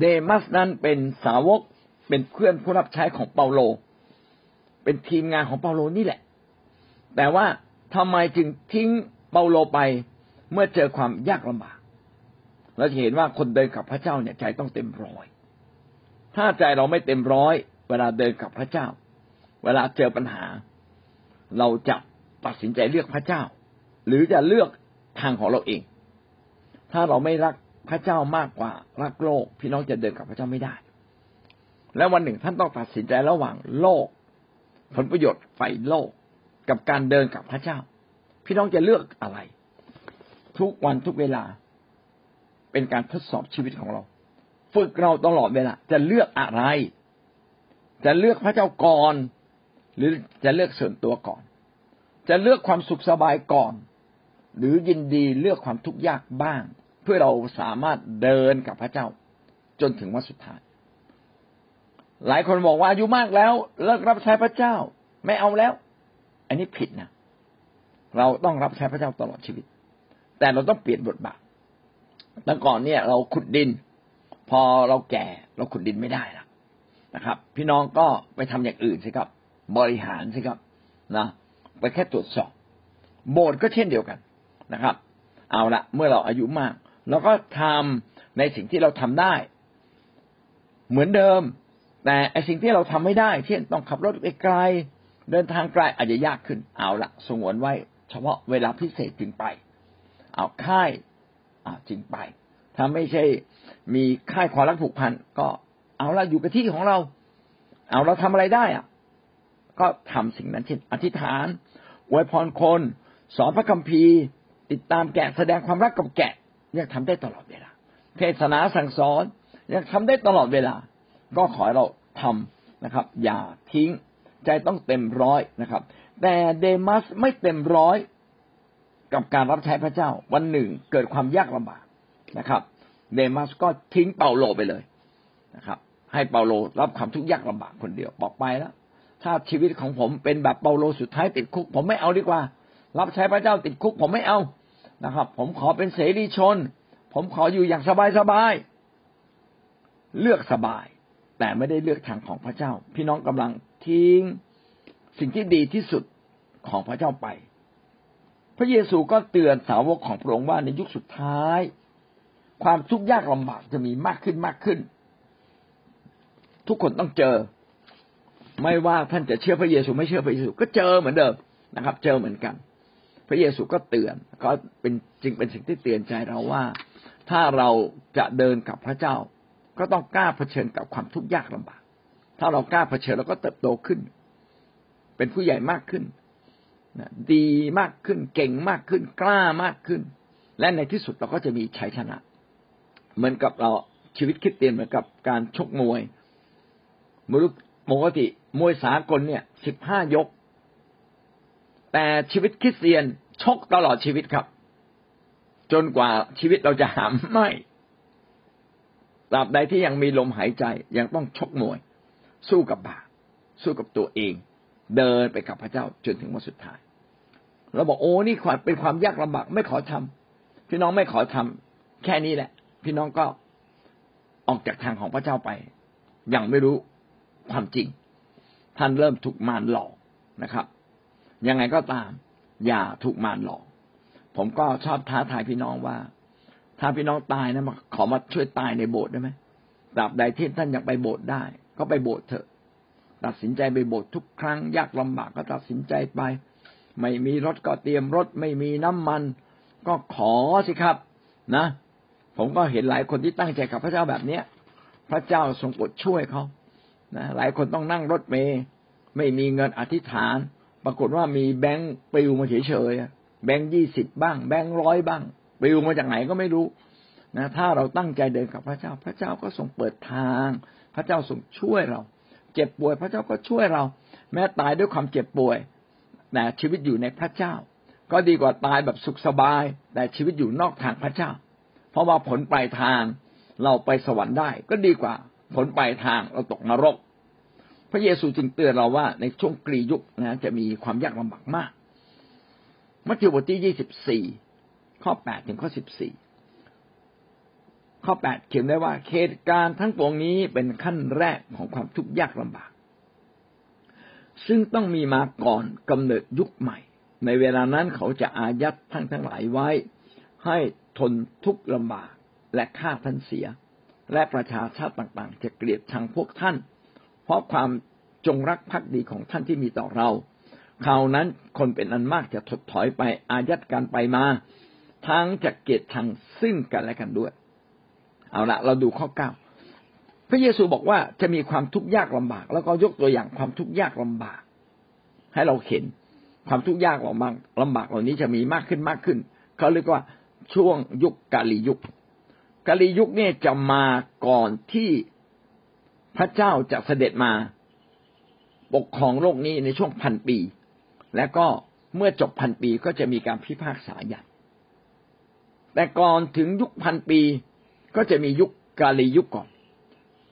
เดมัสนั้นเป็นสาวกเป็นเพื่อนผู้รับใช้ของเปาโล เป็นทีมงานของเปาโลนี่แหละ แต่ว่าทำไมจึงทิ้งเปาโลไปเมื่อเจอความยากลำบากเราจะเห็นว่าคนเดินกับพระเจ้าเนี่ยใจต้องเต็มร้อย ถ้าใจเราไม่เต็มร้อย เวลาเดินกับพระเจ้า เวลาเจอปัญหา เราจะตัดสินใจเลือกพระเจ้า หรือจะเลือกทางของเราเอง ถ้าเราไม่รัก พระเจ้ามากกว่ารักโลก พี่น้องจะเดินกับพระเจ้าไม่ได้ และวันหนึ่งท่านต้องตัดสินใจระหว่างโลก ผลประโยชน์ฝ่ายโลกกับการเดินกับพระเจ้า พี่น้องจะเลือกอะไร ทุกวันทุกเวลา เป็นการทดสอบชีวิตของเรา ฝึกเราตลอดเวลาจะเลือกอะไร จะเลือกพระเจ้าก่อน หรือจะเลือกส่วนตัวก่อน จะเลือกความสุขสบายก่อน หรือยินดีเลือกความทุกข์ยากบ้าง เพื่อเราสามารถเดินกับพระเจ้า จนถึงวันสุดท้าย หลายคนบอกว่าอายุมากแล้ว เลิกรับใช้พระเจ้า ไม่เอาแล้ว อันนี้ผิดนะเราต้องรับใช้พระเจ้าตลอดชีวิต แต่เราต้องเปลี่ยนบทบาทแต่ก่อนเนี่ย เราขุดดิน พอเราแก่เราขุดดินไม่ได้แล้วนะครับ พี่น้องก็ไปทำอย่างอื่นสิครับ บริหารสิครับนะไปแค่ตรวจสอบ โบสถ์ก็เช่นเดียวกันนะครับ เอาละเมื่อเราอายุมาก เราก็ทำในสิ่งที่เราทำได้ เหมือนเดิม แต่ไอสิ่งที่เราทำไม่ได้ เช่นต้องขับรถไปไกล เดินทางไกลอาจจะยากขึ้นเอาละสงวนไว้ เฉพาะเวลาพิเศษจึงไป เอาค่ายจึงไป ถ้าไม่ใช่มีค่ายความรักผูกพันก็เอาละอยู่กับที่ของเรา เอาเราทำอะไรได้อะก็ทำสิ่งนั้นเช่นอธิษฐานอวยพรคน สอนพระคัมภีร์ ติดตามแกะแสดงความรักกับแกะ ยังทำได้ตลอดเวลา เทศนาสั่งสอนยังทำได้ตลอดเวลา ก็ขอให้เราทำนะครับ อย่าทิ้งใจต้องเต็มร้อยนะครับ แต่เดมัสไม่เต็มร้อยกับการรับใช้พระเจ้า วันหนึ่งเกิดความยากลำบากนะครับ เดมัสก็ทิ้งเปาโลไปเลยนะครับ ให้เปาโลรับความทุกข์ยากลำบากคนเดียวบอกไปแล้ว ถ้าชีวิตของผมเป็นแบบเปาโลสุดท้ายติดคุก ผมไม่เอาดีกว่า รับใช้พระเจ้าติดคุก ผมไม่เอา นะครับ ผมขอเป็นเสรีชน ผมขออยู่อย่างสบายสบายเลือกสบาย แต่ไม่ได้เลือกทางของพระเจ้า พี่น้องกำลังทิ้งสิ่งที่ดีที่สุดของพระเจ้าไป พระเยซูก็เตือนสาวกของพระองค์ว่าในยุคสุดท้าย ความทุกข์ยากลำบากจะมีมากขึ้นมากขึ้น ทุกคนต้องเจอ ไม่ว่าท่านจะเชื่อพระเยซูไม่เชื่อพระเยซูก็เจอเหมือนเดิมนะครับ เจอเหมือนกัน พระเยซูก็เตือน ก็เป็นจริงเป็นสิ่งที่เตือนใจเราว่า ถ้าเราจะเดินกับพระเจ้า ก็ต้องกล้าเผชิญกับความทุกข์ยากลำบาก ถ้าเรากล้าเผชิญเราก็เติบโตขึ้น เป็นผู้ใหญ่มากขึ้นดีมากขึ้นเก่งมากขึ้น กล้ามากขึ้น และในที่สุดเราก็จะมีชัยชนะ เหมือนกับเราชีวิตคิดเตียนเหมือนกับการชกมวยมรุปกติมวยสากลเนี่ยสิบห้ายก แต่ชีวิตคริสเตียนชกตลอดชีวิตครับ จนกว่าชีวิตเราจะหามไม่ตราบใดที่ยังมีลมหายใจยังต้องชกมวย สู้กับบาปสู้กับตัวเอง เดินไปกับพระเจ้าจนถึงวันสุดท้ายเราบอกโอ้นี่ความเป็นความยากลำบากไม่ขอทำพี่น้องไม่ขอทำแค่นี้แหละ พี่น้องก็ออกจากทางของพระเจ้าไป ยังไม่รู้ความจริง ท่านเริ่มถูกมารหลอกนะครับ ยังไงก็ตาม อย่าถูกมารหลอก ผมก็ชอบท้าทายพี่น้องว่า ถ้าพี่น้องตายนะมาขอมาช่วยตายในโบสถ์ได้ไหมตราบใดที่ท่านยังไปโบสถ์ได้ ก็ไปโบสถ์เถอะ ตัดสินใจไปโบสถ์ทุกครั้งยากลำบากก็ตัดสินใจไป ไม่มีรถก็เตรียมรถ ไม่มีน้ำมัน ก็ขอสิครับ นะ ผมก็เห็นหลายคนที่ตั้งใจกับพระเจ้าแบบเนี้ยพระเจ้าทรงโปรดช่วยเขานะหลายคนต้องนั่งรถเมย์ไม่มีเงินอธิษฐาน ปรากฏว่ามีแบงค์ปลิวมาเฉยๆแบงค์ยี่สิบบ้าง แบงค์ร้อยบ้างปลิวมาจากไหนก็ไม่รู้นะถ้าเราตั้งใจเดินกับพระเจ้า พระเจ้าก็ทรงเปิดทาง พระเจ้าทรงช่วยเรา เจ็บป่วยพระเจ้าก็ช่วยเรา แม้ตายด้วยความเจ็บป่วยแต่ชีวิตอยู่ในพระเจ้า ก็ดีกว่าตายแบบสุขสบาย แต่ชีวิตอยู่นอกทางพระเจ้า เพราะว่าผลปลายทางเราไปสวรรค์ได้ ก็ดีกว่าผลปลายทางเราตกนรก พระเยซูจึงเตือนเราว่าในช่วงกรียุคนะจะมีความยากลำบากมาก มัทธิวบทที่ยี่สิบสี่ข้อแปดถึงข้อสิบสี่ข้อแปดเขียนได้ว่าเหตุการณ์ทั้งปวงนี้เป็นขั้นแรกของความทุกข์ยากลำบาก ซึ่งต้องมีมาก่อนกำเนิดยุคใหม่ ในเวลานั้นเขาจะอายัดทั้งทั้งหลายไว้ ให้ทนทุกข์ลำบากและฆ่าท่านเสีย และประชาชาติต่างๆ จะเกลียดชังพวกท่าน ราะความจงรักภักดีของท่านที่มีต่อเราคราวนั้นคนเป็นอันมากจะถดถอยไปอายัดกันไปมาทั้งจะเกียดชังซึ่งกันและกันด้วย เอาละเราดูข้อเก้าพระเยซูบอกว่าจะมีความทุกข์ยากลำบาก แล้วก็ยกตัวอย่างความทุกข์ยากลำบาก ให้เราเห็นความทุกข์ยากลำบากลำบากเหล่านี้จะมีมากขึ้นมากขึ้น เขาเรียกว่าช่วงยุคกาลียุคกาลียุคเนี่ยจะมาก่อนที่ พระเจ้าจะเสด็จมาปกครองโลกนี้ในช่วงพันปี และก็เมื่อจบพันปีก็จะมีการพิพากษาใหญ่แต่ก่อนถึงยุคพันปีก็จะมียุคกาลียุคก่อน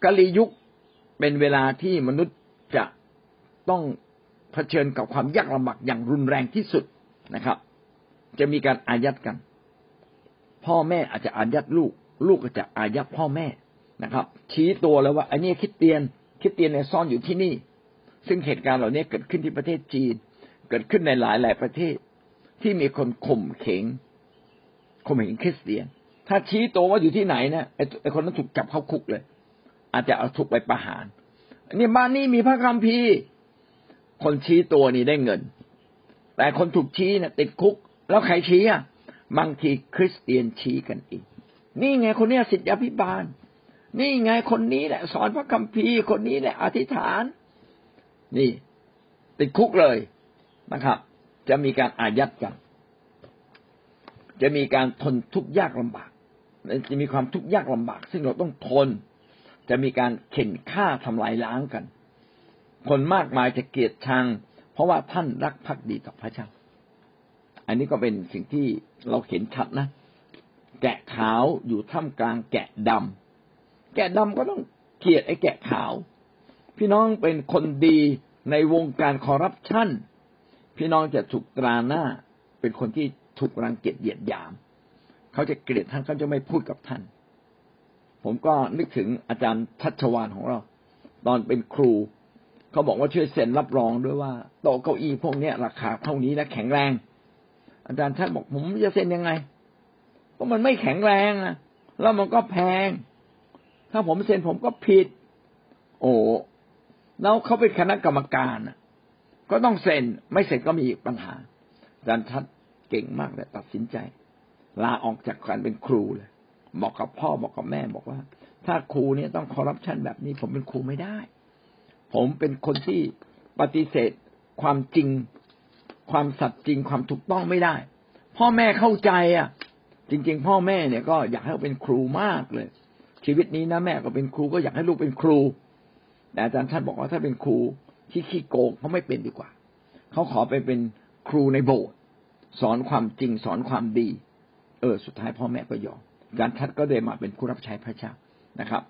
กาลียุคเป็นเวลาที่มนุษย์จะต้องเผชิญกับความยากลำบากอย่างรุนแรงที่สุดนะครับ จะมีการอายัดกัน พ่อแม่อาจจะอายัดลูก ลูกก็จะอายัดพ่อแม่ นะครับ ชี้ตัวแล้วว่าไอันนี้คิดเตียน คิดเตียนในซ่อนอยู่ที่นี่ ซึ่งเหตุการณ์เหล่านี้เกิดขึ้นที่ประเทศจีน เกิดขึ้นในหลายหลายประเทศ ที่มีคนข่มเข่งข่มเหงคริสเตียน ถ้าชี้ตัวว่าอยู่ที่ไหนเนี่ยไอ้คนนั้นถูกจับเข้าคุกเลย อาจจะเอาถูกไปประหารอันนี้บ้านนี้มีพระคัมภีร์คนชี้ตัวนี่ได้เงิน แต่คนถูกชี้เนี่ยติดคุก แล้วใครชี้อะบางทีคริสเตียนชี้กันเองนี่ไงคนเนี้ยสิทธิพิบาล นี่ไงคนนี้แหละ สอนพระคัมภีร์คนนี้แหละ อธิษฐาน นี่ ติดคุกเลยนะครับ จะมีการอายัดกัน จะมีการทนทุกข์ยากลำบากจะมีความทุกข์ยากลำบาก ซึ่งเราต้องทน จะมีการเข็นฆ่าทำลายล้างกัน คนมากมายจะเกลียดชัง เพราะว่าท่านรักภักดีต่อพระเจ้า อันนี้ก็เป็นสิ่งที่เราเห็นชัดนะ แกะขาวอยู่ท่ามกลางแกะดำ แกะดำก็ต้องเกลียดไอ้แกะขาว พี่น้องเป็นคนดีในวงการคอร์รัปชันพี่น้องจะถูกตราหน้า เป็นคนที่ถูกรังเกียจเหยียดหยาม เขาจะเกลียดท่านเขาจะไม่พูดกับท่าน ผมก็นึกถึงอาจารย์ทัชวานของเรา ตอนเป็นครู เขาบอกว่าช่วยเซ็นรับรองด้วยว่าโต๊ะเก้าอี้พวกนี้ราคาเท่านี้และแข็งแรง อาจารย์ท่านบอกผมจะเซ็นยังไงเพราะมันไม่แข็งแรงนะแล้วมันก็แพง ถ้าผมเซ็นผมก็ผิด โอ้แล้วเขาเป็นคณะกรรมการก็ต้องเซ็นไม่เซ็นก็มีปัญหาอาจารย์ทัดเก่งมากเลยตัดสินใจ ลาออกจากการเป็นครูเลยบอกกับพ่อบอกกับแม่บอกว่า ถ้าครูเนี่ยต้องคอร์รัปชันแบบนี้ ผมเป็นครูไม่ได้ ผมเป็นคนที่ปฏิเสธความจริง ความสัตย์จริงความถูกต้องไม่ได้ พ่อแม่เข้าใจอะ จริง ๆ พ่อแม่เนี่ยก็อยากให้เป็นครูมากเลย ชีวิตนี้นะแม่ก็เป็นครูก็อยากให้ลูกเป็นครู แต่อาจารย์ท่านบอกว่าถ้าเป็นครูที่ขี้โกงเขาไม่เป็นดีกว่า เขาขอไปเป็นครูในโบสถ์สอนความจริงสอนความดี เออ สุดท้ายพ่อแม่ก็ยอมอาจารย์ทัดก็เลยมาเป็นผู้รับใช้พระเจ้านะครับ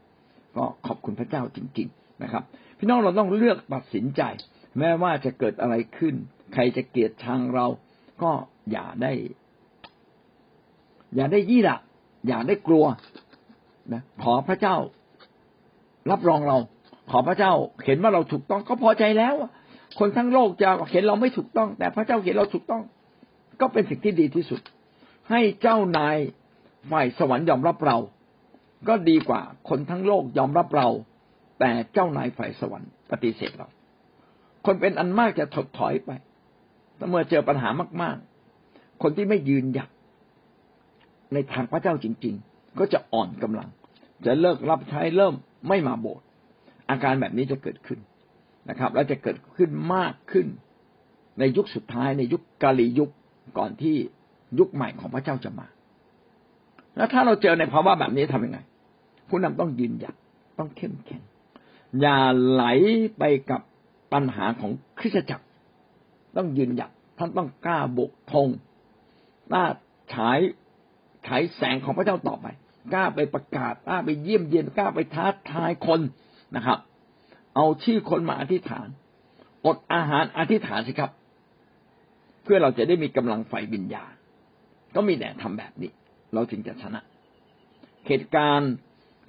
ก็ขอบคุณพระเจ้าจริง ๆนะครับ พี่น้องเราต้องเลือกตัดสินใจ แม้ว่าจะเกิดอะไรขึ้น ใครจะเกลียดชังเราก็อย่าได้ อย่าได้ยี่ละอย่าได้กลัว นะขอพระเจ้า รับรองเรา ขอพระเจ้าเห็นว่าเราถูกต้องก็พอใจแล้ว คนทั้งโลกจะเห็นเราไม่ถูกต้อง แต่พระเจ้าเห็นเราถูกต้อง ก็เป็นสิ่งที่ดีที่สุด ให้เจ้านายฝ่ายสวรรค์ยอมรับเรา ก็ดีกว่าคนทั้งโลกยอมรับเรา แต่เจ้านายฝ่ายสวรรค์ปฏิเสธเรา คนเป็นอันมากจะถดถอยไปเมื่อเจอปัญหามาก ๆ คนที่ไม่ยืนหยัดในทางพระเจ้าจริง ๆ ก็จะอ่อนกำลัง จะเลิกรับใช้เริ่มไม่มาโบสถ์อาการแบบนี้จะเกิดขึ้นนะครับ และจะเกิดขึ้นมากขึ้น ในยุคสุดท้ายในยุคกาลียุคก่อนที่ยุคใหม่ของพระเจ้าจะมา แล้วถ้าเราเจอในภาวะแบบนี้ทำยังไง ผู้นำต้องยืนหยัดต้องเข้มแข็ง อย่าไหลไปกับปัญหาของคริสตจักร ต้องยืนหยัดท่านต้องกล้าบกธงกล้าฉายฉายแสงของพระเจ้าต่อไป กล้าไปประกาศกล้าไปเยี่ยมเยียนกล้าไปท้าทายคนนะครับ เอาชื่อคนมาอธิษฐาน อดอาหารอธิษฐานสิครับ เพื่อเราจะได้มีกำลังไฟวิญญาณ ก็มีแต่ทำแบบนี้ เราจึงจะชนะ เหตุการณ์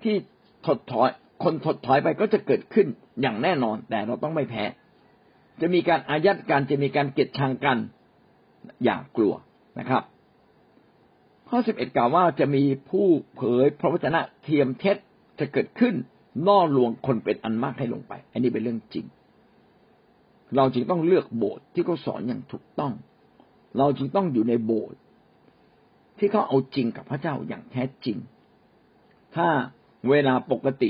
ที่ถดถอยคนถดถอยไปก็จะเกิดขึ้นอย่างแน่นอน แต่เราต้องไม่แพ้ จะมีการอายัดกันจะมีการเก็ดชังกัน อย่างกลัวนะครับ ข้อสิบเอ็ดกล่าวว่าจะมีผู้เผยพระวจนะเทียมเท็จจะเกิดขึ้นน่อลวงคนเป็นอันมากให้ลงไป อันนี้เป็นเรื่องจริง เราจึงต้องเลือกโบสถ์ที่เขาสอนอย่างถูกต้อง เราจึงต้องอยู่ในโบสถ์ที่เขาเอาจริงกับพระเจ้าอย่างแท้จริง ถ้าเวลาปกติ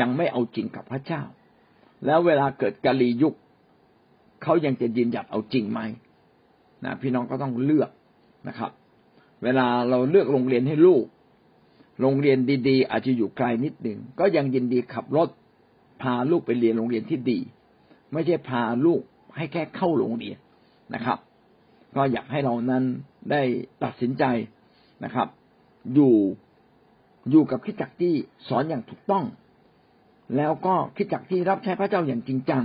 ยังไม่เอาจริงกับพระเจ้า แล้วเวลาเกิดกาลียุคเขายังจะยืนหยัดเอาจริงไหมนะพี่น้องก็ต้องเลือกนะครับ เวลาเราเลือกโรงเรียนให้ลูก โรงเรียนดีๆ อาจจะอยู่ไกลนิดหนึ่งก็ยังยินดีขับรถพาลูกไปเรียนโรงเรียนที่ดี ไม่ใช่พาลูกให้แค่เข้าโรงเรียนนะครับ ก็อยากให้เรานั้นได้ตัดสินใจนะครับ อยู่อยู่กับคิดจักที่สอนอย่างถูกต้อง แล้วก็คิดจักที่รับใช้พระเจ้าอย่างจริงจัง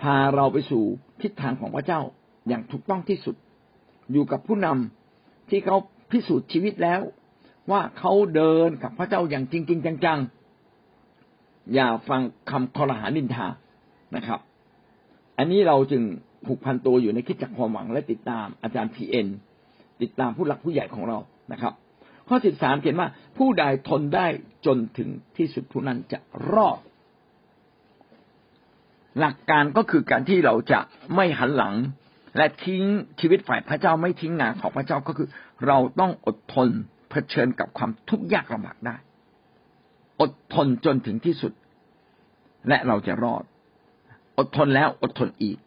พาเราไปสู่ทิศทางของพระเจ้าอย่างถูกต้องที่สุด อยู่กับผู้นำ ที่เขาพิสูจน์ชีวิตแล้ว ว่าเขาเดินกับพระเจ้าอย่างจริงๆจังๆ อย่าฟังคำคอรหานินทานะครับ อันนี้เราจึงผูกพันตัวอยู่ในคิดจักความหวังและติดตามอาจารย์พีเอ็นติดตามผู้หลักผู้ใหญ่ของเรานะครับ ข้อสิบสามเขียนว่า ผู้ใดทนได้จนถึงที่สุดผู้นั้นจะรอด หลักการก็คือการที่เราจะไม่หันหลัง และทิ้งชีวิตฝ่ายพระเจ้าไม่ทิ้งงานของพระเจ้าก็คือ เราต้องอดทนเผชิญกับความทุกข์ยากลำบากได้ อดทนจนถึงที่สุด และเราจะรอด อดทนแล้วอดทนอีก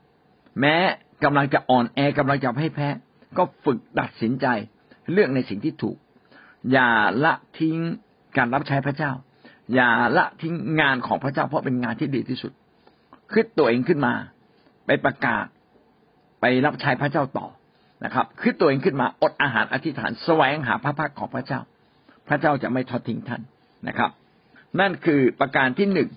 แม้กำลังจะอ่อนแอกำลังจะให้แพ้ ก็ฝึกตัดสินใจเลือกในสิ่งที่ถูก อย่าละทิ้งการรับใช้พระเจ้า อย่าละทิ้งงานของพระเจ้าเพราะเป็นงานที่ดีที่สุด ขึ้นตัวเองขึ้นมา ไปประกาศ ไปรับใช้พระเจ้าต่อนะครับขึ้นตัวเองขึ้นมาอดอาหารอธิษฐานแสวงหาพระพักของพระเจ้า พระเจ้าจะไม่ทอดทิ้งท่านนะครับ นั่นคือประการที่หนึ่ง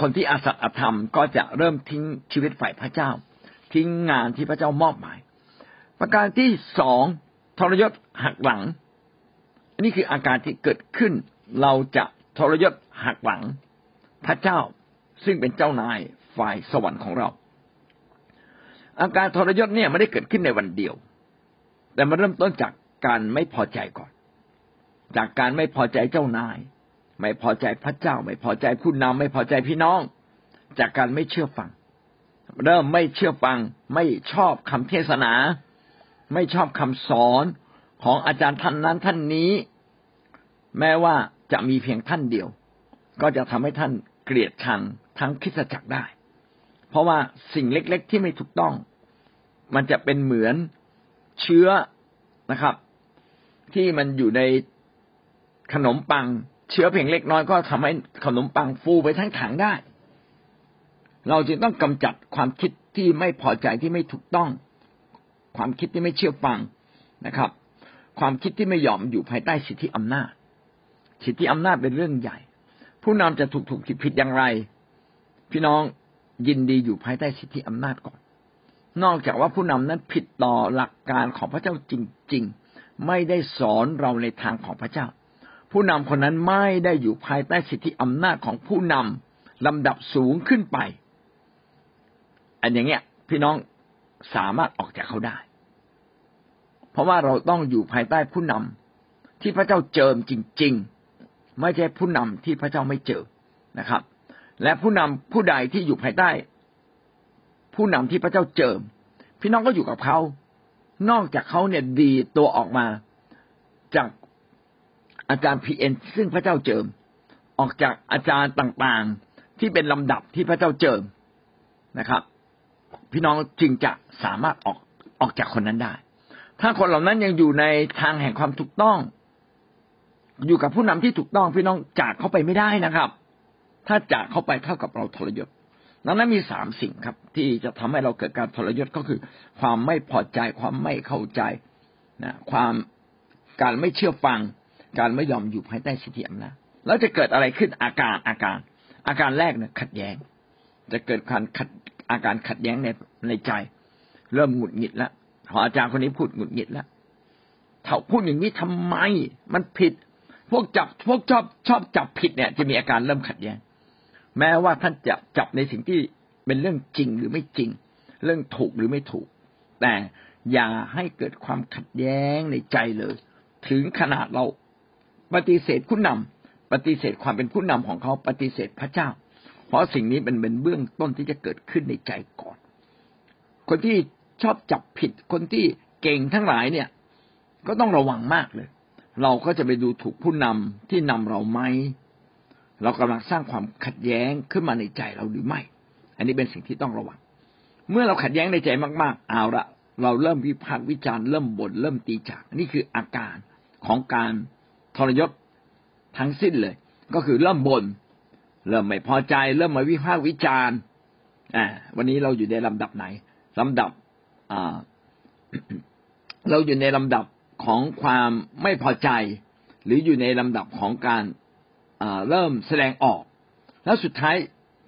คนที่อาสัตอธรรมก็จะเริ่มทิ้งชีวิตฝ่ายพระเจ้า ทิ้งงานที่พระเจ้ามอบหมาย ประการที่สองทรยศหักหลังนนี้คืออาการที่เกิดขึ้น เราจะทรยศหักหลัง พระเจ้าซึ่งเป็นเจ้านายฝ่ายสวรรค์ของเรา อาการทรยศเนี่ยไม่ได้เกิดขึ้นในวันเดียว แต่มันเริ่มต้นจากการไม่พอใจก่อน จากการไม่พอใจเจ้านาย ไม่พอใจพระเจ้า ไม่พอใจผู้นำไม่พอใจพี่น้อง จากการไม่เชื่อฟัง เริ่มไม่เชื่อฟัง ไม่ชอบคำเทศนา ไม่ชอบคำสอนของอาจารย์ท่านนั้นท่านนี้ แม้ว่าจะมีเพียงท่านเดียว ก็จะทำให้ท่านเกลียดชังทั้งคิดจักรได้ เพราะว่าสิ่งเล็ก ๆ ที่ไม่ถูกต้อง มันจะเป็นเหมือนเชื้อนะครับ ที่มันอยู่ในขนมปัง เชื้อเพียงเล็กน้อยก็ทำให้ขนมปังฟูไปทั้งถังได้ เราจึงต้องกำจัดความคิดที่ไม่พอใจที่ไม่ถูกต้อง ความคิดที่ไม่เชื่อฟังนะครับ ความคิดที่ไม่ยอมอยู่ภายใต้สิทธิอำนาจ สิทธิอำนาจเป็นเรื่องใหญ่ ผู้นำจะถูกถูกผิดผิดอย่างไร พี่น้องยินดีอยู่ภายใต้สิทธิอำนาจก่อน นอกจากว่าผู้นำนั้นผิดต่อหลักการของพระเจ้าจริง ๆ ไม่ได้สอนเราในทางของพระเจ้า ผู้นำคนนั้นไม่ได้อยู่ภายใต้สิทธิอำนาจของผู้นำลำดับสูงขึ้นไป อันอย่างเงี้ย พี่น้องสามารถออกจากเขาได้ เพราะว่าเราต้องอยู่ภายใต้ผู้นำที่พระเจ้าเจิมจริง ๆ ไม่ใช่ผู้นำที่พระเจ้าไม่เจอนะครับ และผู้นำผู้ใดที่อยู่ภายใต้ ผู้นำที่พระเจ้าเจิม พี่น้องก็อยู่กับเขา นอกจากเขาเนี่ยดีตัวออกมาจากอาจารย์พีเอ็นซึ่งพระเจ้าเจิม ออกจากอาจารย์ต่างๆ ที่เป็นลำดับที่พระเจ้าเจิมนะครับ พี่น้องจึงจะสามารถออกออกจากคนนั้นได้ ถ้าคนเหล่านั้นยังอยู่ในทางแห่งความถูกต้อง อยู่กับผู้นำที่ถูกต้องพี่น้องจากเขาไปไม่ได้นะครับ ถ้าจากเขาไปเท่ากับเราทรยศ ดังนั้นมีสามสิ่งครับ ที่จะทำให้เราเกิดการทรยศก็คือ ความไม่พอใจความไม่เข้าใจนะความการไม่เชื่อฟัง การไม่ยอมอยู่ภายใต้สิทธิอำนาจแล้วจะเกิดอะไรขึ้นอาการอาการ อาการแรกเนี่ยขัดแย้ง จะเกิดการขัดอาการขัดแย้งในในใจ เริ่มหงุดหงิดแล้วพออาจารย์คนนี้พูดหงุดหงิดแล้วเขาพูดอย่างนี้ทำไมมันผิด พวกจับพวกชอบชอบจับผิดเนี่ย จะมีอาการเริ่มขัดแย้ง แม้ว่าท่านจะจับในสิ่งที่เป็นเรื่องจริงหรือไม่จริง เรื่องถูกหรือไม่ถูก แต่อย่าให้เกิดความขัดแย้งในใจเลย ถึงขนาดเราปฏิเสธผู้นำปฏิเสธความเป็นผู้นำของเขาปฏิเสธพระเจ้า เพราะสิ่งนี้เป็นเป็นเบื้องต้นที่จะเกิดขึ้นในใจก่อน คนที่ชอบจับผิดคนที่เก่งทั้งหลายเนี่ย ก็ต้องระวังมากเลย เราก็จะไปดูถูกผู้นำที่นำเราไหม เรากำลังสร้างความขัดแย้งขึ้นมาในใจเราหรือไม่ อันนี้เป็นสิ่งที่ต้องระวัง เมื่อเราขัดแย้งในใจมาก ๆ เอาละเราเริ่มวิพากษ์วิจารณ์เริ่มบ่นเริ่มตีจากนี่คืออาการของการทรยศทั้งสิ้นเลย ก็คือเริ่มบน่นเริ่มไม่พอใจ เริ่มมาวิพากษ์วิจารณ์อ่าวันนี้เราอยู่ในลำดับไหนลำดับอ่าเราอยู่ในลำดับของความไม่พอใจ หรืออยู่ในลำดับของการ เริ่มแสดงออก แล้วสุดท้าย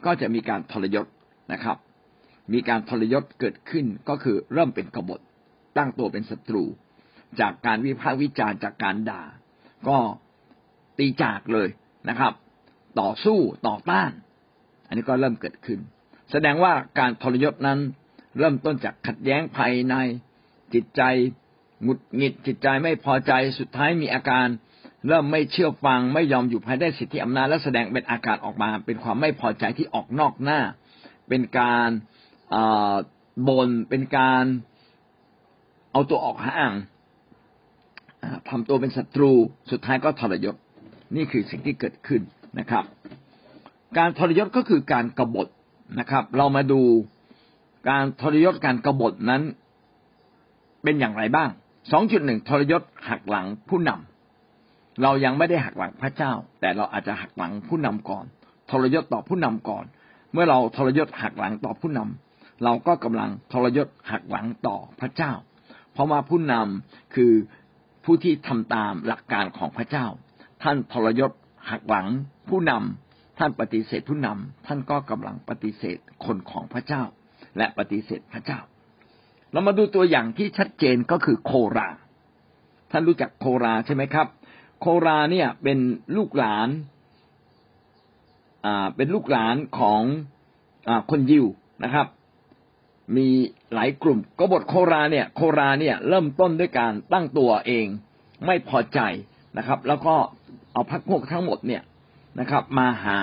ก็จะมีการทรยศนะครับ มีการทรยศเกิดขึ้นก็คือเริ่มเป็นกบฏตั้งตัวเป็นศัตรู จากการวิพากษ์วิจารณ์จากการด่า ก็ตีจากเลยนะครับ ต่อสู้ต่อต้าน อันนี้ก็เริ่มเกิดขึ้น แสดงว่าการทรยศนั้น เริ่มต้นจากขัดแย้งภายในจิตใจหงุดหงิดจิตใจไม่พอใจสุดท้ายมีอาการ เริ่มไม่เชื่อฟังไม่ยอมอยู่ภายใต้สิทธิอำนาจและแสดงเป็นอาการออกมา เป็นความไม่พอใจที่ออกนอกหน้า เป็นการบน่นเป็นการเอาตัวออกห่างทำตัวเป็นศัตรูสุดท้ายก็ทรยศนี่คือสิ่งที่เกิดขึ้นนะครับ การทรยศก็คือการกบฏนะครับ เรามาดูการทรยศการกบฏนั้นเป็นอย่างไรบ้างสองจุดหนึ่งทรยศหักหลังผู้นำ เรายังไม่ได้หักหลังพระเจ้า แต่เราอาจจะหักหลังผู้นำก่อน ทรยศต่อผู้นำก่อน เมื่อเราทรยศหักหลังต่อผู้นำเราก็กำลังทรยศหักหลังต่อพระเจ้า เพราะว่าผู้นำคือผู้ที่ทำตามหลักการของพระเจ้า ท่านทรยศหักหลังผู้นำท่านปฏิเสธผู้นำท่านก็กำลังปฏิเสธคนของพระเจ้า และปฏิเสธพระเจ้า เรามาดูตัวอย่างที่ชัดเจนก็คือโครา ท่านรู้จักโคราใช่ไหมครับ โคราเนี่ยเป็นลูกหลาน อ่า เป็นลูกหลานของอ่าคนยิวนะครับ มีหลายกลุ่มกบฏโคราเนี่ย โคราเนี่ยเริ่มต้นด้วยการตั้งตัวเองไม่พอใจนะครับ แล้วก็เอาพักพวกทั้งหมดเนี่ยนะครับ มาหา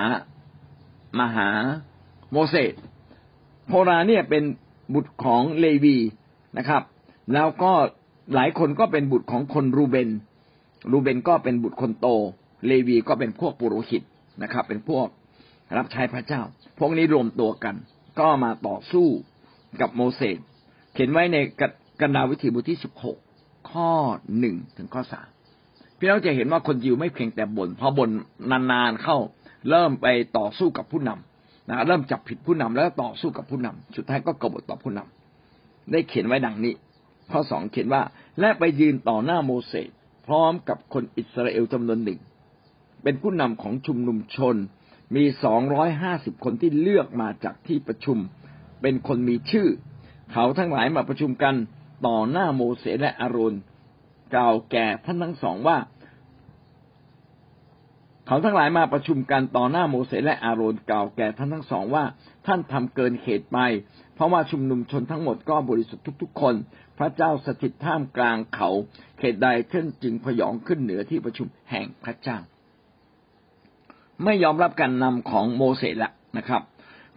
มาหาโมเสสโคราเนี่ยเป็นบุตรของเลวีนะครับ แล้วก็หลายคนก็เป็นบุตรของคนรูเบน รูเบนก็เป็นบุตรคนโต เลวีก็เป็นพวกปุโรหิตนะครับ เป็นพวกรับใช้พระเจ้า พวกนี้รวมตัวกัน ก็มาต่อสู้กับโมเสสเขียนไว้ในกันดาวิธีบทที่สิบหกข้อหนึ่งถึงข้อสามพี่น้องจะเห็นว่าคนยิวไม่เพียงแต่บน่นพอบ่นนานๆเข้า เริ่มไปต่อสู้กับผู้นำนะเริ่มจับผิดผู้นำแล้วต่อสู้กับผู้นำสุดท้ายก็กบฏต่อผู้นำได้เขียนไว้ดังนี้ ข้อสองเขียนว่าและไปยืนต่อหน้าโมเสส ร้อมกับคนอิสราเอลจำนวนหนึ่ง เป็นผู้นำของชุมนุมชนมีสองร้อยห้าสิบคนที่เลือกมาจากที่ประชุม เป็นคนมีชื่อ เขาทั้งหลายมาประชุมกันต่อหน้าโมเสสและอาโรนกล่าวแก่ท่านทั้งสองว่า เขาทั้งหลายมาประชุมกันต่อหน้าโมเสสและอาโรนกล่าวแก่ท่านทั้งสองว่า ท่านทำเกินเขตไป เพราะว่าชุมนุมชนทั้งหมดก็บริสุทธิ์ทุก ๆ คน พระเจ้าสถิตท่ามกลางเขา เขตใดขึ้นจึงพยองขึ้นเหนือที่ประชุมแห่งพระเจ้า ไม่ยอมรับการนำของโมเสสละนะครับ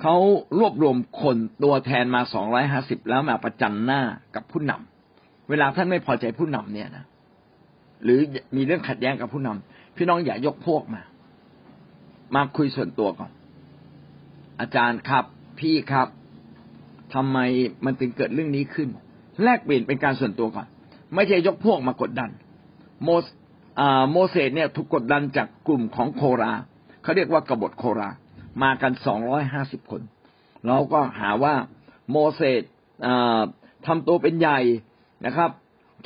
เขารวบรวมคนตัวแทนมาสองร้อยห้าสิบแล้วมาประจันหน้ากับผู้นำเวลาท่านไม่พอใจผู้นำเนี่ยนะหรือมีเรื่องขัดแย้งกับผู้นำพี่น้องอย่ายกพวกมา มาคุยส่วนตัวก่อน อาจารย์ครับ พี่ครับ ทำไมมันถึงเกิดเรื่องนี้ขึ้น แลกเปลี่ยนเป็นการส่วนตัวก่อน ไม่ใช่ยกพวกมากดดัน โมโมเสสเนี่ยถูกกดดันจากกลุ่มของโคราเขาเรียกว่ากบฏโครา มากันสองร้อยห้าสิบคน เราก็หาว่าโมเสสทำตัวเป็นใหญ่นะครับ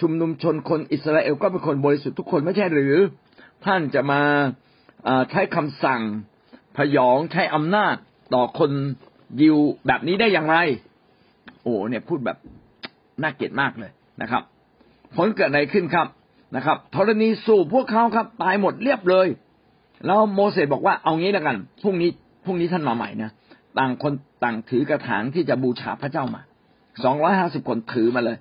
ชุมนุมชนคนอิสราเอลก็เป็นคนบริสุทธิ์ทุกคนไม่ใช่หรือ ท่านจะมาใช้คำสั่ง พยองใช้อำนาจต่อคนยิวแบบนี้ได้อย่างไร โอ้เนี่ยพูดแบบน่าเกลียดมากเลยนะครับ ผลเกิดอะไรขึ้นครับนะครับธรณีสู่พวกเขาครับตายหมดเรียบเลย แล้วโมเสสบอกว่าเอางี้แล้วกันพรุ่งนี้พรุ่งนี้ท่านมาใหม่นะต่างคนต่างถือกระถางที่จะบูชาพระเจ้ามาสองร้อยห้าสิบคนถือมาเลย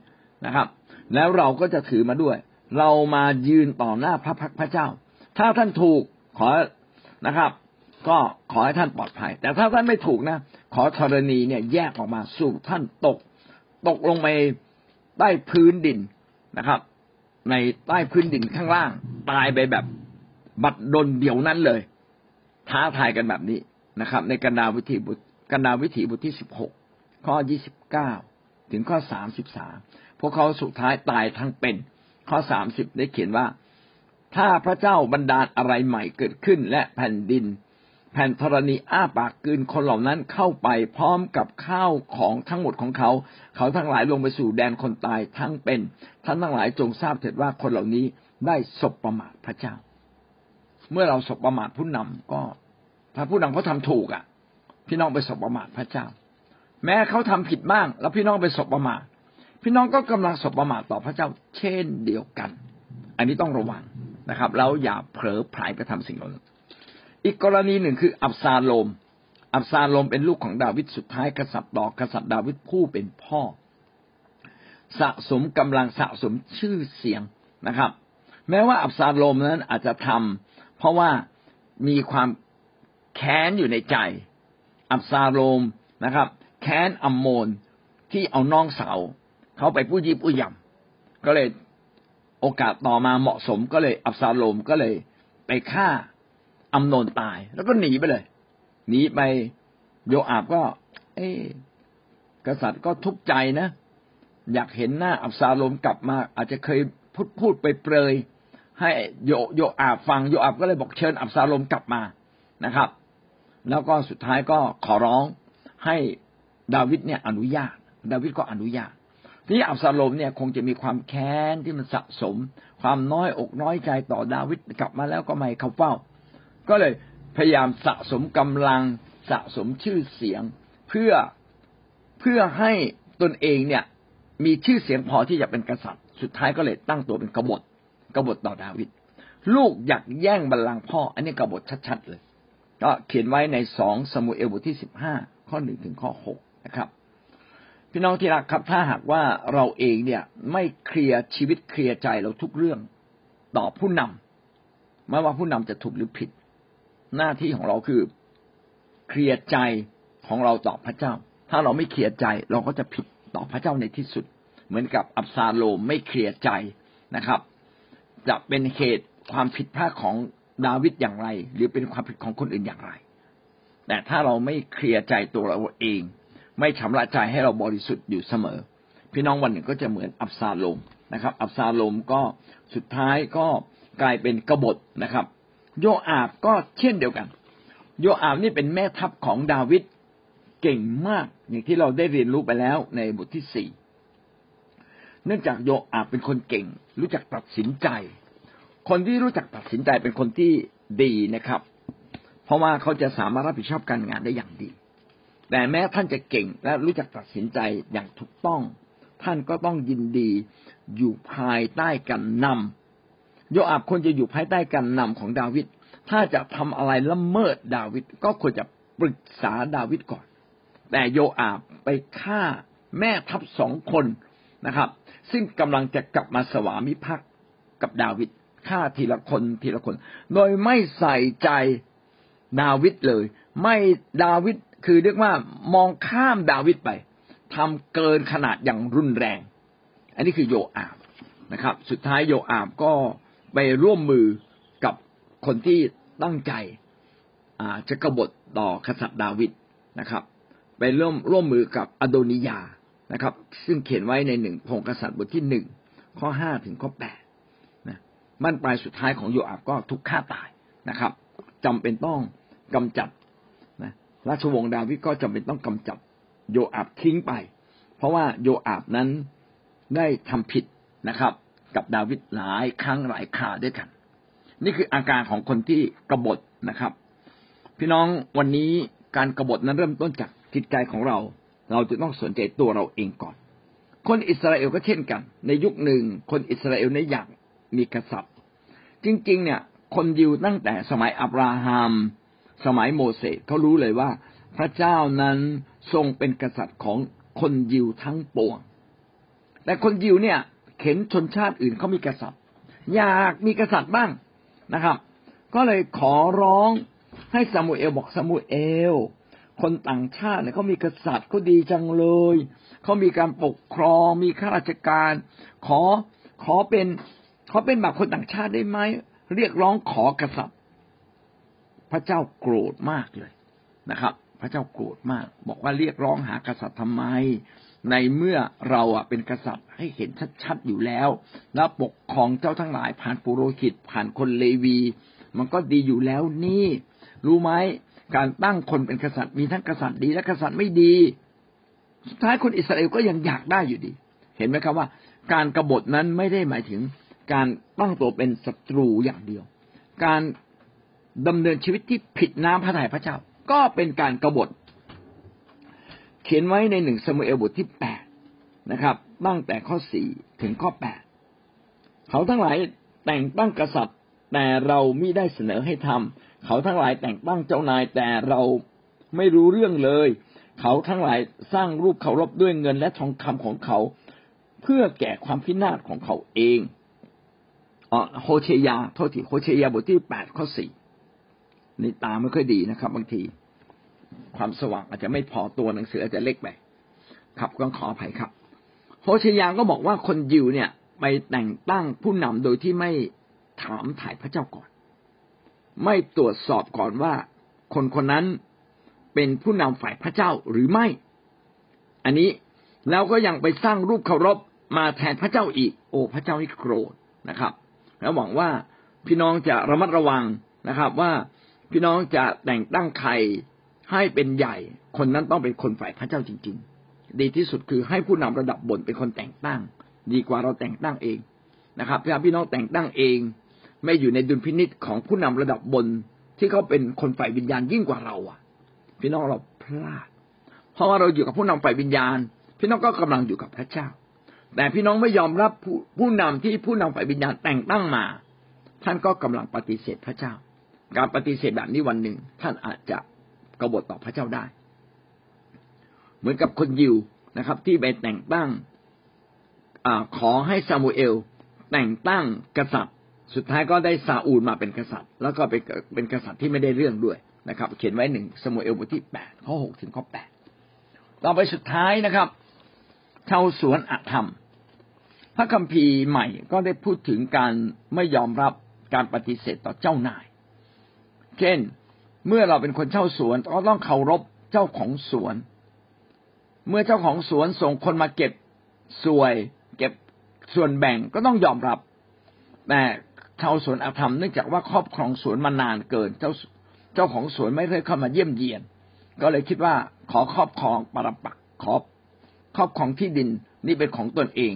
นะครับ แล้วเราก็จะถือมาด้วย เรามายืนต่อหน้าพระพักพระเจ้า ถ้าท่านถูกขอนะครับ ก็ขอให้ท่านปลอดภัย แต่ถ้าท่านไม่ถูกนะ ขอธรณีเนี่ยแยกออกมาสู่ท่านตก ตกลงไปใต้พื้นดินนะครับ ในใต้พื้นดินข้างล่าง ตายไปแบบบัดดลเดียวนั้นเลย ท้าทายกันแบบนี้นะครับ ในกันดาวิถีบุตรกันดาวิถีบทที่สิบหกข้อยี่สิบเก้าถึงข้อสามสิบสามพวกเขาสุดท้ายตายทั้งเป็น ข้อสามสิบได้เขียนว่า ถ้าพระเจ้าบันดาลอะไรใหม่เกิดขึ้นและแผ่นดิน แผ่นธรณีอ้าปากกืนคนเหล่านั้นเข้าไปพร้อมกับข้าวของทั้งหมดของเขา เขาทั้งหลายลงไปสู่แดนคนตายทั้งเป็นท่านทั้งหลายจงทราบเถิดว่าคนเหล่านี้ได้สบประมาทพระเจ้า เมื่อเราสบประมาทผู้นำก็ถ้าผู้นำเขาทาถูกอะ พี่น้องไปสบประมาทพระเจ้า แม้เขาทำผิดบ้าง แล้วพี่น้องไปสบประมาทพี่น้องก็กำลังสบประมาทต่อพระเจ้า เช่นเดียวกัน อันนี้ต้องระวังนะครับ แล้วอย่าเผลอไผลไปทำสิ่งเหล่านั้น อีกกรณีหนึ่งคืออับซาโลม อับซาโลมเป็นลูกของดาวิดสุดท้ายกษัตริย์ดอกกษัตริย์ดาวิดผู้เป็นพ่อ สะสมกำลังสะสมชื่อเสียงนะครับ แม้ว่าอับซาโลมนั้นอาจจะทำเพราะว่ามีความแค้นอยู่ในใจ อับซาโลมนะครับ แค้นอัมโมนที่เอาน้องสาวเขาไปผู้ยิบผู้ยำก็เลยโอกาสต่อมาเหมาะสมก็เลยอับซาโลมก็เลยไปฆ่า อัมโนนตาย แล้วก็หนีไปเลย หนีไปโยอาบก็ เอ๊กษัตริย์ก็ทุกข์ใจนะ อยากเห็นหน้าอับซาโลมกลับมา อาจจะเคยพูดพูดไปเปรยให้โยโยอาบฟังโยอาบก็เลยบอกเชิญอับซาโลมกลับมานะครับ แล้วก็สุดท้ายก็ขอร้องให้ดาวิดเนี่ยอนุญาต ดาวิดก็อนุญาตนี่อับซาโลมเนี่ยคงจะมีความแค้นที่มันสะสม ความน้อยอกน้อยใจต่อดาวิดกลับมาแล้วก็ไม่เข้าเฝ้า ก็เลยพยายามสะสมกำลังสะสมชื่อเสียง เพื่อเพื่อให้ตนเองเนี่ย มีชื่อเสียงพอที่จะเป็นกษัตริย์ สุดท้ายก็เลยตั้งตัวเป็นกบฏกบฏต่อดาวิดลูกอยากแย่งบัลลังก์พ่อ อันนี้กบฏชัดๆเลย ก็เขียนไว้ในสองสมุเอลบทที่สิบห้าข้อหนึ่งถึงข้อหกนะครับ พี่น้องที่รักครับถ้าหากว่าเราเองเนี่ยไม่เคลียร์ชีวิตเคลียร์ใจเราทุกเรื่องต่อผู้นำไม่ว่าผู้นำจะถูกหรือผิด หน้าที่ของเราคือเคลียร์ใจของเราต่อพระเจ้า ถ้าเราไม่เคลียร์ใจเราก็จะผิดต่อพระเจ้าในที่สุด เหมือนกับอับซาโลมไม่เคลียร์ใจนะครับ จะเป็นเหตุความผิดพลาดของดาวิดอย่างไร หรือเป็นความผิดของคนอื่นอย่างไร แต่ถ้าเราไม่เคลียร์ใจตัวเราเอง ไม่ชำระใจให้เราบริสุทธิ์อยู่เสมอ พี่น้องวันหนึ่งก็จะเหมือนอับซาโลมนะครับ อับซาโลมก็สุดท้ายก็กลายเป็นกบฏนะครับ โยอาบก็เช่นเดียวกัน โยอาบนี่เป็นแม่ทัพของดาวิดเก่งมากอย่างที่เราได้เรียนรู้ไปแล้วในบทที่สี่เนื่องจากโยอาบเป็นคนเก่ง รู้จักตัดสินใจ คนที่รู้จักตัดสินใจเป็นคนที่ดีนะครับ เพราะว่าเขาจะสามารถรับผิดชอบการงานได้อย่างดี แต่แม้ท่านจะเก่งและรู้จักตัดสินใจอย่างถูกต้อง ท่านก็ต้องยินดีอยู่ภายใต้การนำ โยอาบควรจะอยู่ภายใต้การนำของดาวิดถ้าจะทำอะไรละเมิดดาวิดก็ควรจะปรึกษาดาวิดก่อน แต่โยอาบไปฆ่าแม่ทัพสองคนนะครับ ซึ่งกำลังจะกลับมาสวามิภักดิ์กับดาวิดฆ่าทีละคนทีละคน โดยไม่ใส่ใจดาวิดเลย ไม่ดาวิดคือเรียกว่ามองข้ามดาวิดไปทำเกินขนาดอย่างรุนแรง อันนี้คือโยอาบนะครับ สุดท้ายโยอาบก็ ไปร่วมมือกับคนที่ตั้งใจจะกบฏต่อกษัตริย์ดาวิดนะครับ ไปร่วมร่วมมือกับอโดนิยานะครับ ซึ่งเขียนไว้ในหนึ่งพงกษัตริย์บทที่หนึ่งข้อห้าถึงข้อแปดนะมันปลายสุดท้ายของโยอาบก็ทุกฆ่าตายนะครับจำเป็นต้องกำจัดราชวงศ์ดาวิดก็จำเป็นต้องกำจัดโยอาบทิ้งไป เพราะว่าโยอาบนั้นได้ทำผิดนะครับ กับดาวิดหลายครั้งหลายคราด้วยกัน นี่คืออาการของคนที่กบฏนะครับ พี่น้องวันนี้การกรบฏนั้นเริ่มต้นจากจิตใจของเรา เราจะต้องสนใจตัวเราเองก่อน คนอิสราเอลก็เช่นกัน ในยุคหนึ่งคนอิสราเอลในอยากมีกษัตริย์ จริง ๆ เนี่ย คนยิวตั้งแต่สมัยอับราฮัม สมัยโมเสสเขารู้เลยว่า พระเจ้านั้นทรงเป็นกษัตริย์ของคนยิวทั้งปวง แต่คนยิวเนี่ย เข็นชนชาติอื่นเขามีกษัตริย์ อยากมีกษัตริย์บ้างนะครับ ก็เลยขอร้องให้ซามูเอลบอกซามูเอล คนต่างชาติเนี่ยเขามีกษัตริย์เขาดีจังเลยเขามีการปกครอง มีข้าราชการ ขอขอเป็นขอเป็นแบบคนต่างชาติได้ไหมเรียกร้องขอกษัตริย์ พระเจ้าโกรธมากเลยนะครับ พระเจ้าโกรธมาก บอกว่าเรียกร้องหากษัตริย์ทำไม ในเมื่อเราอะเป็นกษัตริย์ให้เห็นชัดๆอยู่แล้ว แล้วปกครองเจ้าทั้งหลายผ่านปุโรหิตผ่านคนเลวี มันก็ดีอยู่แล้วนี่ รู้ไหมการตั้งคนเป็นกษัตริย์มีทั้งกษัตริย์ดีและกษัตริย์ไม่ดี สุดท้ายคนอิสราเอลก็ยังอยากได้อยู่ดี เห็นไหมครับว่า การกรบฏนั้นไม่ได้หมายถึงการตั้งตัวเป็นศัตรูอย่างเดียว การดำเนินชีวิตที่ผิดน้ำพระทัยพระเจ้า ก็เป็นการกรบฏ เขียนไว้ในหนึ่งสมุเอลบทที่แปดนะครับ ตั้งแต่ข้อสี่ถึงข้อแปดเขาทั้งหลายแต่งตั้งกษัตริย์ แต่เราไม่ได้เสนอให้ทำเขาทั้งหลายแต่งตั้งเจ้านายแต่เราไม่รู้เรื่องเลย เขาทั้งหลายสร้างรูปเคารพด้วยเงินและทองคำของเขา เพื่อแก่ความพินาศของเขาเองโฮเชยาโทษทีโฮเชยาบทที่แปดข้อสี่นี่ตาไม่ค่อยดีนะครับ บางที ความสว่างอาจจะไม่พอตัวหนังสืออาจจะเล็กไปครับก็ขออภัยครับ โฮเชยาก็บอกว่าคนยิวเนี่ย ไปแต่งตั้งผู้นำโดยที่ไม่ถามถ่ายพระเจ้าก่อน ไม่ตรวจสอบก่อนว่า คนคนนั้นเป็นผู้นำฝ่ายพระเจ้าหรือไม่ อันนี้แล้วก็ยังไปสร้างรูปเคารพมาแทนพระเจ้าอีก โอ้พระเจ้านี่โกรธนะครับ แล้วหวังว่าพี่น้องจะระมัดระวังนะครับ ว่าพี่น้องจะแต่งตั้งใคร ให้เป็นใหญ่ คนนั้นต้องเป็นคนฝ่ายพระเจ้าจริง ๆ ดีที่สุดคือให้ผู้นำระดับบนเป็นคนแต่งตั้ง ดีกว่าเราแต่งตั้งเองนะครับถ้าพี่น้องแต่งตั้งเอง ไม่อยู่ในดุลพินิษของผู้นำระดับบนที่เขาเป็นคนฝ่ายวิญญาณยิ่งกว่าเราอะ พี่น้องเราพลาด เพราะว่าเราอยู่กับผู้นำฝ่ายวิญญาณ พี่น้องก็กำลังอยู่กับพระเจ้า แต่พี่น้องไม่ยอมรับผู้ผู้นำที่ผู้นำฝ่ายวิญญาณแต่งตั้งมา ท่านก็กำลังปฏิเสธพระเจ้า การปฏิเสธแบบนี้วันหนึ่ง ท่านอาจจะ กบฏต่อพระเจ้าได้ เหมือนกับคนยิวนะครับ ที่ไปแต่งตั้งอขอให้ซามูเอล แต่งตั้งกษัตริย์ สุดท้ายก็ได้ซาอูลมาเป็นกษัตริย์ แล้วก็เป็นเป็นกษัตริย์ที่ไม่ได้เรื่องด้วยนะครับ เขียนไว้หนึ่งซามูเอลบทที่แปดข้อหกถึงข้อแปดต่อไปสุดท้ายนะครับชาวสวนอธรรม พระคัมภีร์ใหม่ก็ได้พูดถึงการไม่ยอมรับการปฏิเสธต่อเจ้านาย เช่น เมื่อเราเป็นคนเช่าสวนก็ต้องเคารพเจ้าของสวน เมื่อเจ้าของสวนส่งคนมาเก็บสวย เก็บส่วนแบ่งก็ต้องยอมรับ แต่ชาวสวนอธรรมเนื่องจากว่าครอบครองสวนมานานเกิน เจ้าเจ้าของสวนไม่เคยเข้ามาเยี่ยมเยียน ก็เลยคิดว่าขอครอบครองปรปักขอครอบครองที่ดินนี่เป็นของตนเอง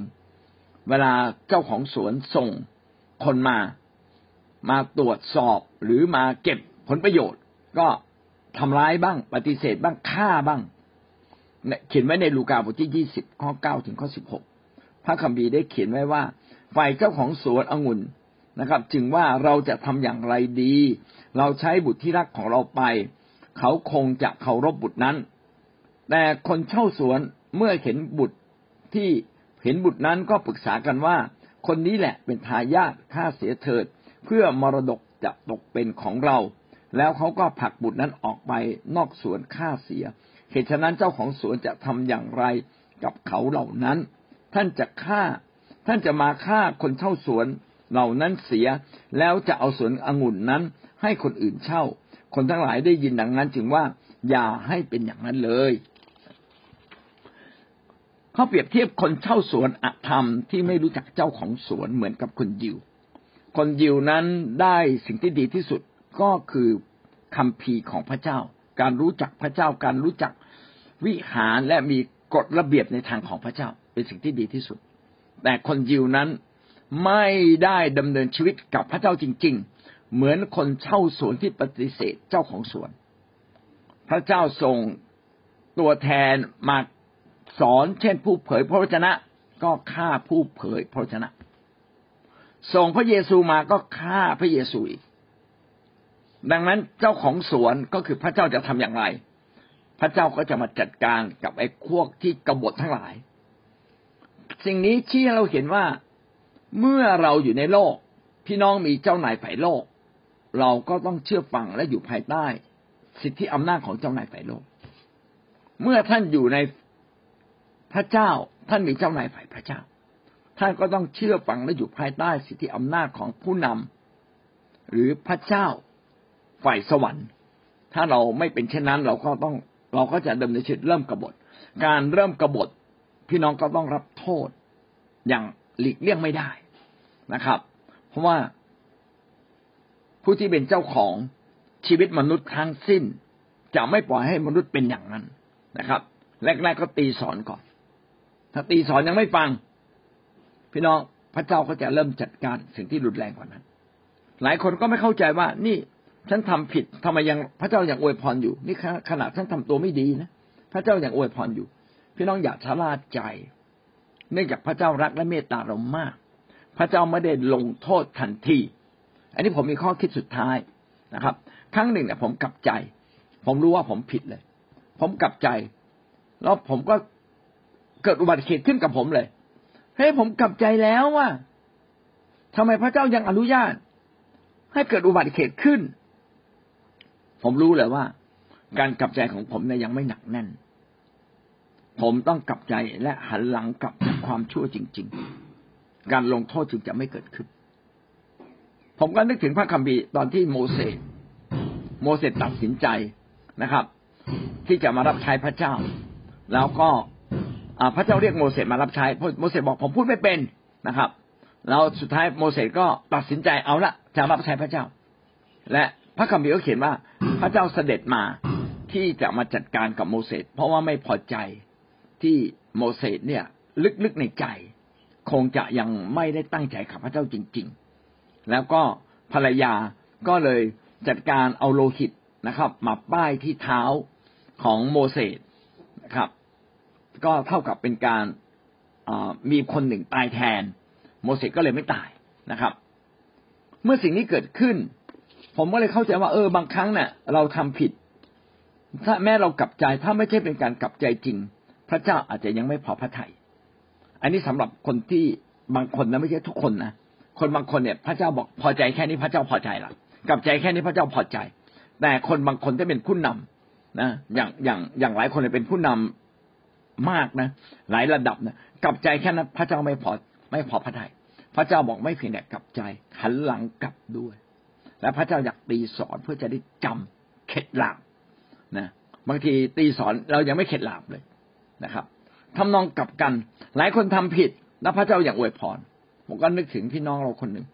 เวลาเจ้าของสวนส่งคนมา มาตรวจสอบหรือมาเก็บผลประโยชน์ ก็ทำร้ายบ้าง ปฏิเสธบ้างฆ่าบ้างเขียนไว้ในลูกาบทที่ยี่สิบข้อเก้าถึงข้อสิบหกพระคัมภีร์ได้เขียนไว้ว่า ฝ่ายเจ้าของสวนองุ่นนะครับ จึงว่าเราจะทำอย่างไรดี เราใช้บุตรที่รักของเราไป เขาคงจะเคารพบุตรนั้น แต่คนเช่าสวนเมื่อเห็นบุตรที่เห็นบุตรนั้นก็ปรึกษากันว่า คนนี้แหละเป็นทายาทข้าเสียเถิด เพื่อมรดกจะตกเป็นของเรา แล้วเขาก็ผลักบุตรนั้นออกไปนอกสวนฆ่าเสีย เหตุฉะนั้นเจ้าของสวนจะทำอย่างไรกับเขาเหล่านั้น ท่านจะฆ่า ท่านจะมาฆ่าคนเช่าสวนเหล่านั้นเสีย แล้วจะเอาสวนองุ่นนั้น ให้คนอื่นเช่า คนทั้งหลายได้ยินดังนั้นจึงว่าอย่าให้เป็นอย่างนั้นเลยเขาเปรียบเทียบคนเช่าสวนอธรรมที่ไม่รู้จักเจ้าของสวนเหมือนกับคนยิว คนยิวนั้นได้สิ่งที่ดีที่สุด ก็คือคำพีของพระเจ้า การรู้จักพระเจ้า การรู้จักวิหารและมีกฎระเบียบในทางของพระเจ้า เป็นสิ่งที่ดีที่สุด แต่คนยิวนั้นไม่ได้ดำเนินชีวิตกับพระเจ้าจริง ๆ เหมือนคนเช่าสวนที่ปฏิเสธเจ้าของสวน พระเจ้าส่งตัวแทนมาสอนเช่นผู้เผยพระวจนะ ก็ฆ่าผู้เผยพระวจนะ ส่งพระเยซูมาก็ฆ่าพระเยซูอีก ดังนั้นเจ้าของสวนก็คือพระเจ้าจะทำอย่างไร พระเจ้าก็จะมาจัดการกับไอ้พวกที่กบฏทั้งหลาย สิ่งนี้ชี้ให้เราเห็นว่าเมื่อเราอยู่ในโลก พี่น้องมีเจ้านายฝ่ายโลก เราก็ต้องเชื่อฟังและอยู่ภายใต้ สิทธิอำนาจของเจ้านายฝ่ายโลก เมื่อท่านอยู่ในพระเจ้าท่านมีเจ้านายฝ่ายพระเจ้า ท่านก็ต้องเชื่อฟังและอยู่ภายใต้สิทธิอำนาจของผู้นำหรือพระเจ้า ฝ่ายสวรรค์ ถ้าเราไม่เป็นเช่นนั้น เราก็ต้องเราก็จะดำเนินชีวิตเริ่มกบฏ การเริ่มกบฏพี่น้องก็ต้องรับโทษอย่างหลีกเลี่ยงไม่ได้นะครับ เพราะว่าผู้ที่เป็นเจ้าของชีวิตมนุษย์ทั้งสิ้น จะไม่ปล่อยให้มนุษย์เป็นอย่างนั้นนะครับแรกๆก็ตีสอนก่อน ถ้าตีสอนยังไม่ฟัง พี่น้องพระเจ้าก็จะเริ่มจัดการสิ่งที่รุนแรงกว่านั้น หลายคนก็ไม่เข้าใจว่านี่ ฉันทำผิดทำไมยังพระเจ้ายังอวยพรอยู่ นี่ขนาดฉันทำตัวไม่ดีนะพระเจ้ายังอวยพรอยู่ พี่น้องอย่าชะล่าใจ เนื่องจากพระเจ้ารักและเมตตาเรามาก พระเจ้าไม่ได้ลงโทษทันที อันนี้ผมมีข้อคิดสุดท้ายนะครับ ครั้งหนึ่งเนี่ยผมกลับใจ ผมรู้ว่าผมผิดเลย ผมกลับใจ แล้วผมก็เกิดอุบัติเหตุขึ้นกับผมเลยเฮ้ยผมกลับใจแล้วว่าทำไมพระเจ้ายังอนุญาต ให้เกิดอุบัติเหตุขึ้น ผมรู้เลยว่า การกลับใจของผมเนี่ยยังไม่หนักแน่น ผมต้องกลับใจและหันหลังกลับจากความชั่วจริง ๆ การลงโทษจึงจะไม่เกิดขึ้น ผมก็นึกถึงพระคัมภีร์ตอนที่โมเสสโมเสสตัดสินใจนะครับ ที่จะมารับใช้พระเจ้า แล้วก็พระเจ้าเรียกโมเสสมารับใช้โมเสสบอกผมพูดไม่เป็นนะครับแล้วสุดท้ายโมเสสก็ตัดสินใจเอาละจะรับใช้พระเจ้า และ พระคัมภีร์ก็เขียนว่า พระเจ้าเสด็จมาที่จะมาจัดการกับโมเสสเพราะว่าไม่พอใจที่โมเสสเนี่ย ลึกๆในใจ คงจะยังไม่ได้ตั้งใจกับพระเจ้าจริง ๆ แล้วก็ภรรยาก็เลยจัดการเอาโลหิตนะครับ มาป้ายที่เท้าของโมเสสนะครับ ก็เท่ากับเป็นการมีคนหนึ่งตายแทน โมเสสก็เลยไม่ตายนะครับ เมื่อสิ่งนี้เกิดขึ้น ผมก็เลยเข้าใจว่าเออบางครั้งเนี่ยเราทำผิด ถ้าแม้เรากลับใจถ้าไม่ใช่เป็นการกลับใจจริง พระเจ้าอาจจะยังไม่พอพระทยัยอันนี้สำหรับคนที่บางคนนะไม่ใช่ทุกคนนะคนบางคนเนี่ย พระเจ้าบอกพอใจแค่นี้พระเจ้าพอใจละกลับใจแค่นี้พระเจ้าพอใจ แต่คนบางคนที่เป็นผู้นำนะอย่างอย่างอย่างหลายคนเป็นผู้นำมากนะหลายระดับนะกลับใจแค่นั้นพระเจ้าไม่พอไม่พอพระทยัยพระเจ้าบอกไม่เพียงแต่กลับใจหันหลังกลับด้วย และพระเจ้าอยากตีสอนเพื่อจะได้จำเข็ดหลาบนะ บางทีตีสอนเรายังไม่เข็ดหลาบเลยนะครับทำนองกลับกัน หลายคนทำผิด แล้วพระเจ้าอยากอวยพรผมก็นึกถึงพี่น้องเราคนหนึ่ง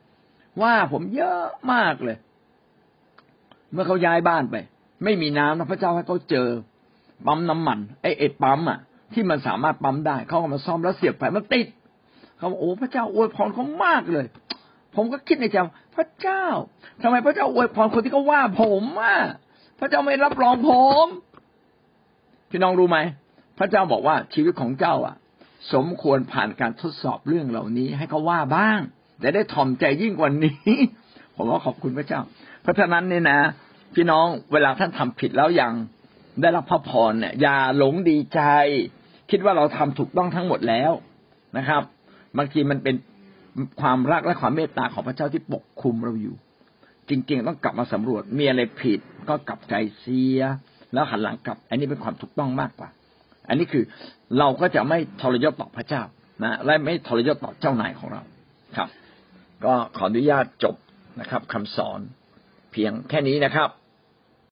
ว่าผมเยอะมากเลย เมื่อเขาย้ายบ้านไป ไม่มีน้ำนะพระเจ้าให้เขาเจอปั๊มน้ำมันไอ้ไอ้ปั๊มอะ ที่มันสามารถปั๊มได้เขาก็มาซ่อมแล้วเสียบไปมันติดเขาบอกโอ้พระเจ้าอวยพรเขามากเลย ผมก็คิดในใจพระเจ้าทำไมพระเจ้าอวยพรคนที่เขาว่าผมอะพระเจ้าไม่รับรองผมพี่น้องรู้ไหมพระเจ้าบอกว่าชีวิตของเจ้าอะ สมควรผ่านการทดสอบเรื่องเหล่านี้ ให้เขาว่าบ้างแต่ได้ถ่อมใจยิ่งกว่านี้ ผมก็ขอบคุณพระเจ้า เพราะฉะนั้นเนี่ยนะ พี่น้องเวลาท่านทำผิดแล้วยังได้รับพระพรเนี่ย อย่าหลงดีใจ คิดว่าเราทำถูกต้องทั้งหมดแล้วนะครับบางทีมันเป็น ความรักและความเมตตาของพระเจ้าที่ปกคุมเราอยู่ จริงๆต้องกลับมาสำรวจมีอะไรผิด ก็กลับใจเสีย แล้วหันหลังกลับ อันนี้เป็นความถูกต้องมากกว่า อันนี้คือเราก็จะไม่ทรยศต่อพระเจ้านะและไม่ทรยศต่อเจ้านายของเราครับ ก็ขออนุญาตจบนะครับคำสอนเพียงแค่นี้นะครับ